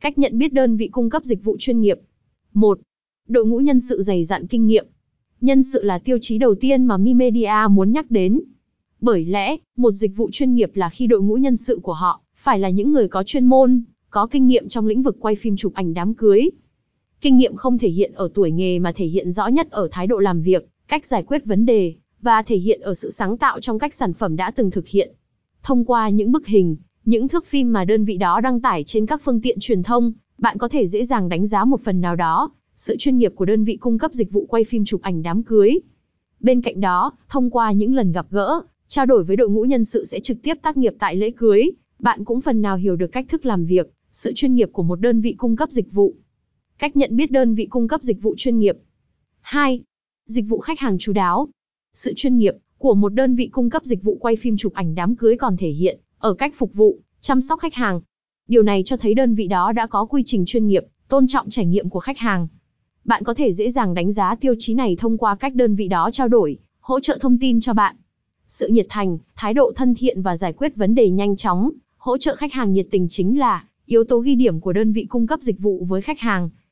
Cách nhận biết đơn vị cung cấp dịch vụ chuyên nghiệp. 1. Đội ngũ nhân sự dày dặn kinh nghiệm. Nhân sự là tiêu chí đầu tiên mà Mi Media muốn nhắc đến. Bởi lẽ, một dịch vụ chuyên nghiệp là khi đội ngũ nhân sự của họ phải là những người có chuyên môn, có kinh nghiệm trong lĩnh vực quay phim chụp ảnh đám cưới. Kinh nghiệm không thể hiện ở tuổi nghề mà thể hiện rõ nhất ở thái độ làm việc, cách giải quyết vấn đề, và thể hiện ở sự sáng tạo trong cách sản phẩm đã từng thực hiện. Thông qua những bức hình, những thước phim mà đơn vị đó đăng tải trên các phương tiện truyền thông, bạn có thể dễ dàng đánh giá một phần nào đó sự chuyên nghiệp của đơn vị cung cấp dịch vụ quay phim chụp ảnh đám cưới. Bên cạnh đó, thông qua những lần gặp gỡ, trao đổi với đội ngũ nhân sự sẽ trực tiếp tác nghiệp tại lễ cưới, bạn cũng phần nào hiểu được cách thức làm việc, sự chuyên nghiệp của một đơn vị cung cấp dịch vụ. Cách nhận biết đơn vị cung cấp dịch vụ chuyên nghiệp. 2. Dịch vụ khách hàng chú đáo. Sự chuyên nghiệp của một đơn vị cung cấp dịch vụ quay phim chụp ảnh đám cưới còn thể hiện ở cách phục vụ, chăm sóc khách hàng. Điều này cho thấy đơn vị đó đã có quy trình chuyên nghiệp, tôn trọng trải nghiệm của khách hàng. Bạn có thể dễ dàng đánh giá tiêu chí này thông qua cách đơn vị đó trao đổi, hỗ trợ thông tin cho bạn. Sự nhiệt thành, thái độ thân thiện và giải quyết vấn đề nhanh chóng, hỗ trợ khách hàng nhiệt tình chính là yếu tố ghi điểm của đơn vị cung cấp dịch vụ với khách hàng.